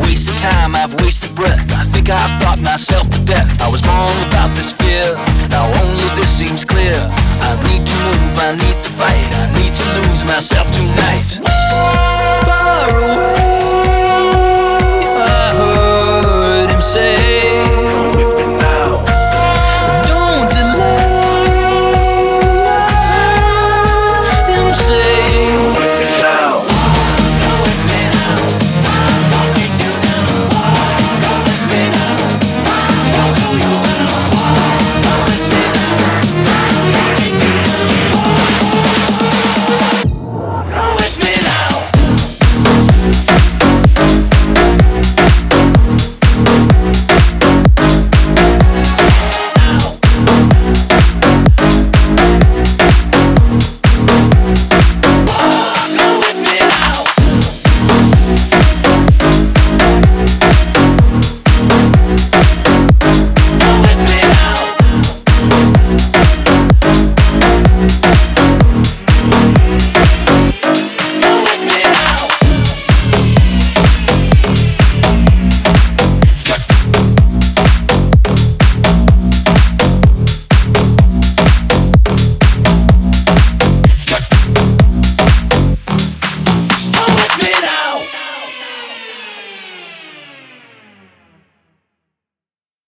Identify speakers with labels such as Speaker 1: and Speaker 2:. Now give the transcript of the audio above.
Speaker 1: wasted time, I've wasted breath. I think I've thought myself to death. I was wrong about this fear. Now only this seems clear. I need to move, I need to fight. I need to lose myself to.